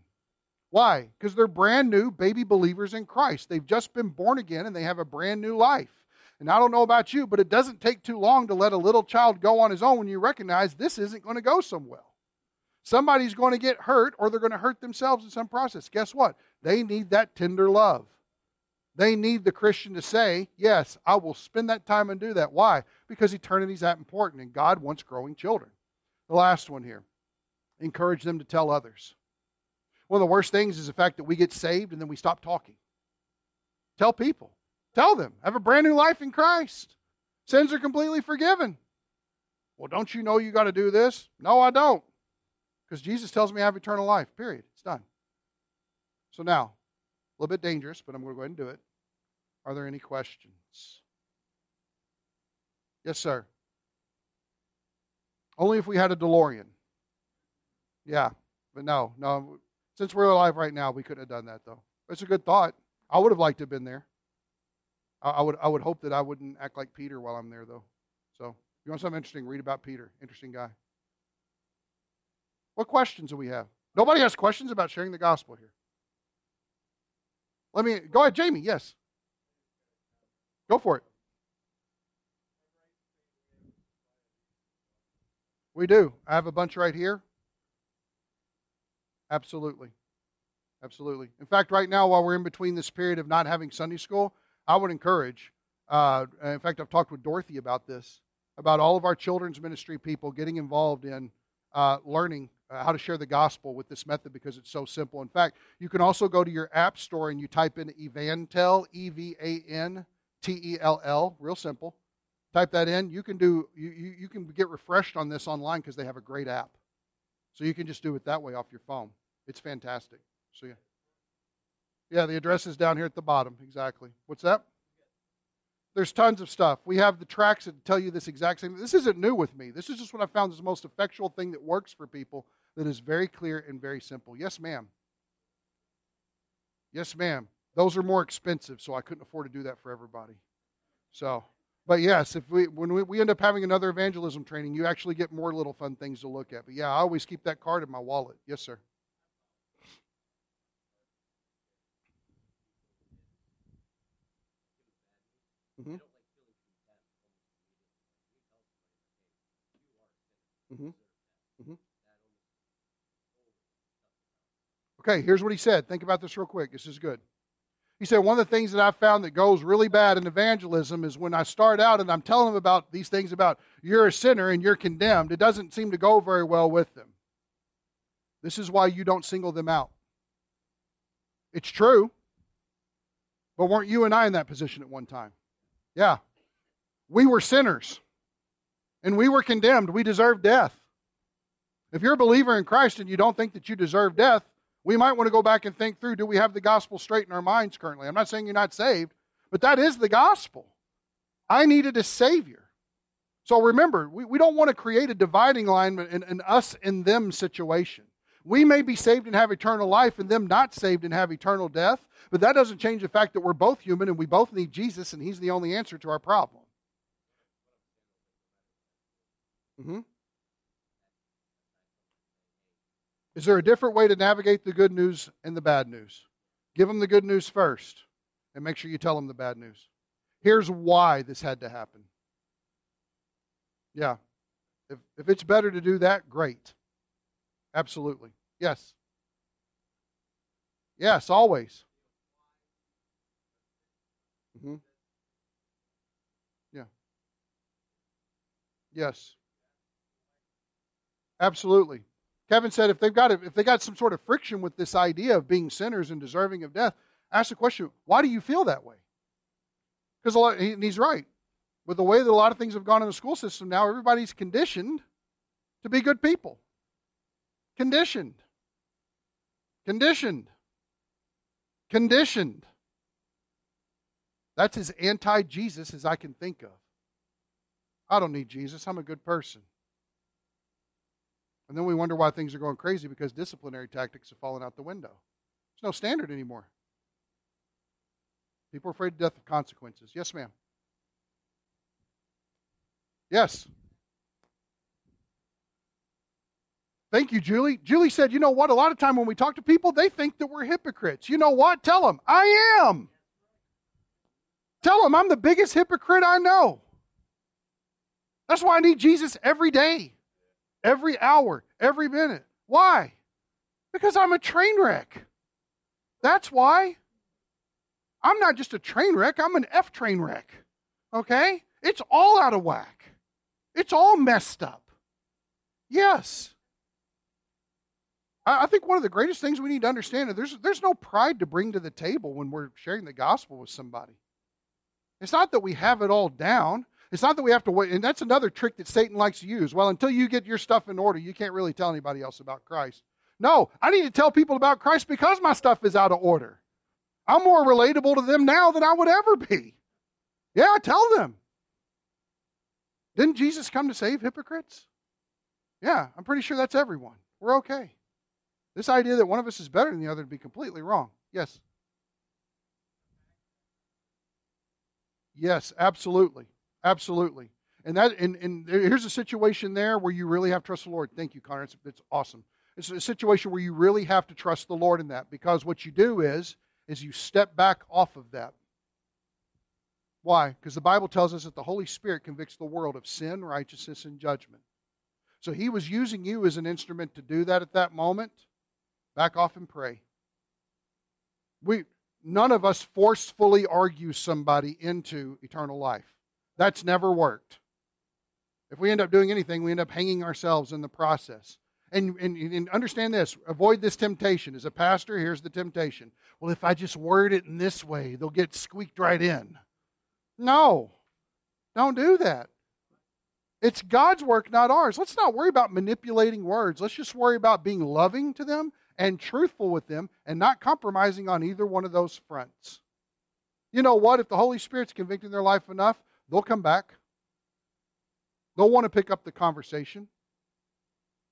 Why? Because they're brand new baby believers in Christ. They've just been born again and they have a brand new life. And I don't know about you, but it doesn't take too long to let a little child go on his own when you recognize this isn't going to go so well. Somebody's going to get hurt or they're going to hurt themselves in some process. Guess what? They need that tender love. They need the Christian to say, Yes, I will spend that time and do that. Why? Because eternity is that important and God wants growing children. The last one here encourage them to tell others. One of the worst things is the fact that we get saved and then we stop talking. Tell people. Tell them. Have a brand new life in Christ. Sins are completely forgiven. Well, don't you know you got to do this? No, I don't. Because Jesus tells me I have eternal life, period. It's done. So now, a little bit dangerous, but I'm going to go ahead and do it. Are there any questions? Yes, sir. Only if we had a DeLorean. Yeah, but no, no. Since we're alive right now, we couldn't have done that though. It's a good thought. I would have liked to have been there. I, I would. I would hope that I wouldn't act like Peter while I'm there though. So, you want something interesting, read about Peter. Interesting guy. What questions do we have? Nobody has questions about sharing the gospel here. Let me go ahead, Jamie. Yes. Go for it. We do. I have a bunch right here. Absolutely. Absolutely. In fact, right now, while we're in between this period of not having Sunday school, I would encourage. Uh, in fact, I've talked with Dorothy about this, about all of our children's ministry people getting involved in uh, learning uh, how to share the gospel with this method because it's so simple. In fact, you can also go to your app store and you type in Evantell, E V A N T E L L, real simple. Type that in. You can do you, you, you can get refreshed on this online because they have a great app. So you can just do it that way off your phone. It's fantastic. So yeah. Yeah, the address is down here at the bottom. Exactly. What's that? There's tons of stuff. We have the tracks that tell you this exact same. This isn't new with me. This is just what I found is the most effectual thing that works for people that is very clear and very simple. Yes, ma'am. Yes, ma'am. Those are more expensive, so I couldn't afford to do that for everybody. So, but yes, if we when we, we end up having another evangelism training, you actually get more little fun things to look at. But yeah, I always keep that card in my wallet. Yes, sir. Mm-hmm. Mm-hmm. Mm-hmm. Okay, here's what he said. Think about this real quick. This is good. He said, One of the things that I've found that goes really bad in evangelism is when I start out and I'm telling them about these things about you're a sinner and you're condemned, it doesn't seem to go very well with them. This is why you don't single them out. It's true. But weren't you and I in that position at one time? Yeah. We were sinners and we were condemned. We deserved death. If you're a believer in Christ and you don't think that you deserve death, we might want to go back and think through do we have the gospel straight in our minds currently? I'm not saying you're not saved, but that is the gospel. I needed a Savior. So remember, we, we don't want to create a dividing line in an us and them situation. We may be saved and have eternal life, and them not saved and have eternal death, but that doesn't change the fact that we're both human and we both need Jesus, and He's the only answer to our problem. Mm-hmm. Is there a different way to navigate the good news and the bad news? Give them the good news first and make sure you tell them the bad news. Here's why this had to happen. Yeah. If, if it's better to do that, great. Absolutely. Yes. Yes, always. Mm-hmm. Yeah. Yes. Absolutely. Kevin said if they've got if they got some sort of friction with this idea of being sinners and deserving of death, ask the question, why do you feel that way? Because a lot, and he's right. With the way that a lot of things have gone in the school system now, everybody's conditioned to be good people. Conditioned. Conditioned. Conditioned. That's as anti Jesus as I can think of. I don't need Jesus. I'm a good person. And then we wonder why things are going crazy because disciplinary tactics have fallen out the window. There's no standard anymore. People are afraid of death of consequences. Yes, ma'am. Yes. Thank you, Julie. Julie said, you know what? A lot of time when we talk to people, they think that we're hypocrites. You know what? Tell them, I am. Tell them I'm the biggest hypocrite I know. That's why I need Jesus every day every hour, every minute. Why? Because I'm a train wreck. That's why. I'm not just a train wreck, I'm an F train wreck. Okay? It's all out of whack. It's all messed up. Yes. I think one of the greatest things we need to understand is there's, there's no pride to bring to the table when we're sharing the gospel with somebody. It's not that we have it all down. It's not that we have to wait, and that's another trick that Satan likes to use. Well, until you get your stuff in order, you can't really tell anybody else about Christ. No, I need to tell people about Christ because my stuff is out of order. I'm more relatable to them now than I would ever be. Yeah, tell them. Didn't Jesus come to save hypocrites? Yeah, I'm pretty sure that's everyone. We're okay. This idea that one of us is better than the other would be completely wrong. Yes. Yes, absolutely. Absolutely. And that and, and here's a situation there where you really have to trust the Lord. Thank you, Connor. It's, it's awesome. It's a situation where you really have to trust the Lord in that because what you do is is you step back off of that. Why? Because the Bible tells us that the Holy Spirit convicts the world of sin, righteousness, and judgment. So he was using you as an instrument to do that at that moment. Back off and pray. we none of us forcefully argue somebody into eternal life. That's never worked. If we end up doing anything, we end up hanging ourselves in the process. And, and, and, understand this avoid this temptation. As a pastor, here's the temptation. Well, if I just word it in this way, they'll get squeaked right in. No, don't do that. It's God's work, not ours. Let's not worry about manipulating words. Let's just worry about being loving to them and truthful with them and not compromising on either one of those fronts. You know what? If the Holy Spirit's convicting their life enough, they'll come back. They'll want to pick up the conversation.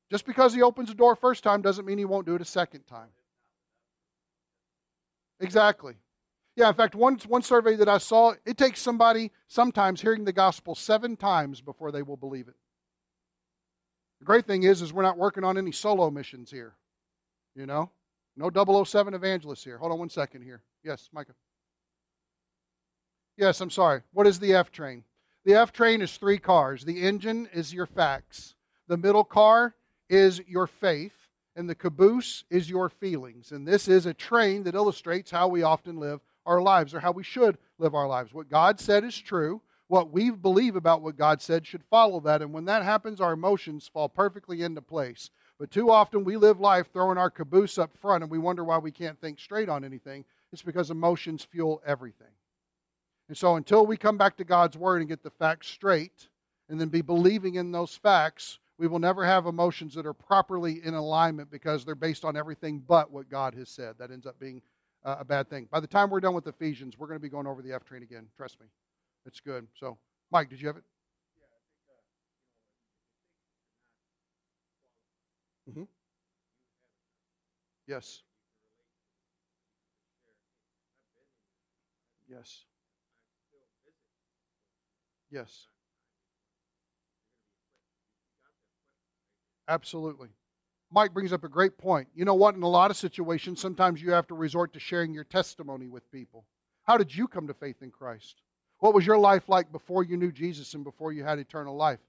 Just because he opens the door first time doesn't mean he won't do it a second time. Exactly. Yeah, in fact, one, one survey that I saw, it takes somebody sometimes hearing the gospel seven times before they will believe it. The great thing is, is we're not working on any solo missions here. You know? No 007 evangelists here. Hold on one second here. Yes, Micah. Yes, I'm sorry. What is the F train? The F train is three cars. The engine is your facts. The middle car is your faith and the caboose is your feelings. And this is a train that illustrates how we often live our lives or how we should live our lives. What God said is true. What we believe about what God said should follow that. And when that happens, our emotions fall perfectly into place. But too often we live life throwing our caboose up front and we wonder why we can't think straight on anything. It's because emotions fuel everything. And so until we come back to God's Word and get the facts straight and then be believing in those facts, we will never have emotions that are properly in alignment because they're based on everything but what God has said. That ends up being uh, a bad thing. By the time we're done with Ephesians, we're going to be going over the F train again. Trust me. It's good. So, Mike, did you have it? Mm-hmm. Yes. Yes. Yes. Absolutely. Mike brings up a great point. You know what? In a lot of situations, sometimes you have to resort to sharing your testimony with people. How did you come to faith in Christ? What was your life like before you knew Jesus and before you had eternal life?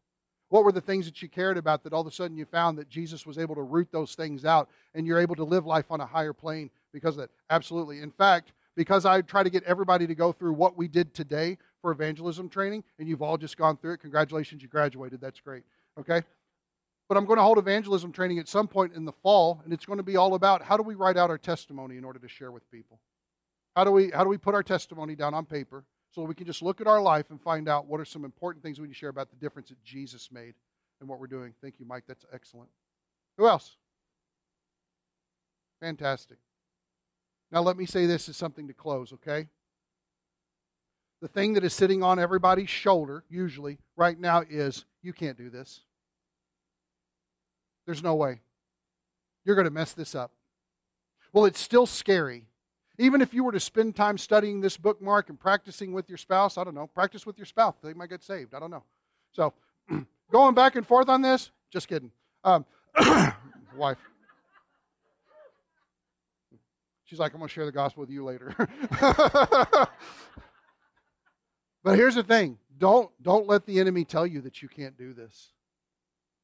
What were the things that you cared about that all of a sudden you found that Jesus was able to root those things out and you're able to live life on a higher plane because of that? Absolutely. In fact, because I try to get everybody to go through what we did today for evangelism training, and you've all just gone through it, congratulations, you graduated. That's great. Okay? But I'm going to hold evangelism training at some point in the fall, and it's going to be all about how do we write out our testimony in order to share with people? How do we, how do we put our testimony down on paper so we can just look at our life and find out what are some important things we can share about the difference that Jesus made and what we're doing? Thank you, Mike. That's excellent. Who else? Fantastic. Now, let me say this as something to close, okay? The thing that is sitting on everybody's shoulder, usually, right now, is you can't do this. There's no way. You're going to mess this up. Well, it's still scary. Even if you were to spend time studying this bookmark and practicing with your spouse, I don't know, practice with your spouse. They might get saved. I don't know. So, going back and forth on this, just kidding. Um, wife. She's like, I'm going to share the gospel with you later. but here's the thing don't, don't let the enemy tell you that you can't do this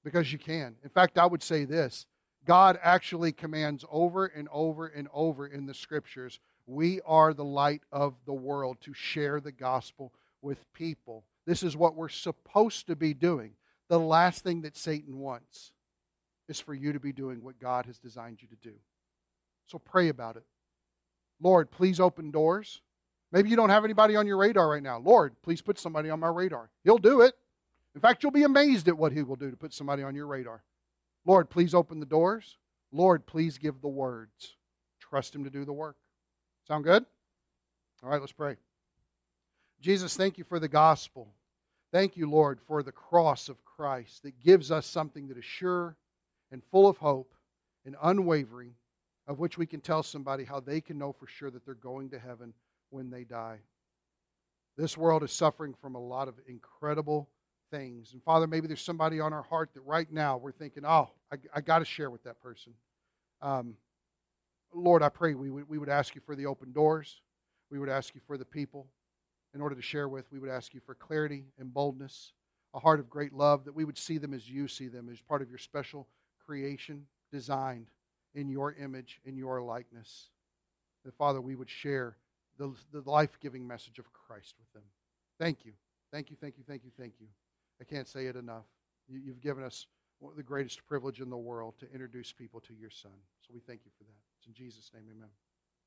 because you can. In fact, I would say this God actually commands over and over and over in the scriptures we are the light of the world to share the gospel with people. This is what we're supposed to be doing. The last thing that Satan wants is for you to be doing what God has designed you to do. So pray about it. Lord, please open doors. Maybe you don't have anybody on your radar right now. Lord, please put somebody on my radar. He'll do it. In fact, you'll be amazed at what He will do to put somebody on your radar. Lord, please open the doors. Lord, please give the words. Trust Him to do the work. Sound good? All right, let's pray. Jesus, thank you for the gospel. Thank you, Lord, for the cross of Christ that gives us something that is sure and full of hope and unwavering, of which we can tell somebody how they can know for sure that they're going to heaven when they die. This world is suffering from a lot of incredible things. And Father, maybe there's somebody on our heart that right now we're thinking, oh, I, I got to share with that person. Um, Lord, I pray we would, we would ask you for the open doors. We would ask you for the people in order to share with. We would ask you for clarity and boldness, a heart of great love, that we would see them as you see them, as part of your special creation, designed in your image, in your likeness. that, Father, we would share the, the life giving message of Christ with them. Thank you. Thank you, thank you, thank you, thank you. I can't say it enough. You, you've given us the greatest privilege in the world to introduce people to your Son. So we thank you for that. It's in Jesus' name, amen.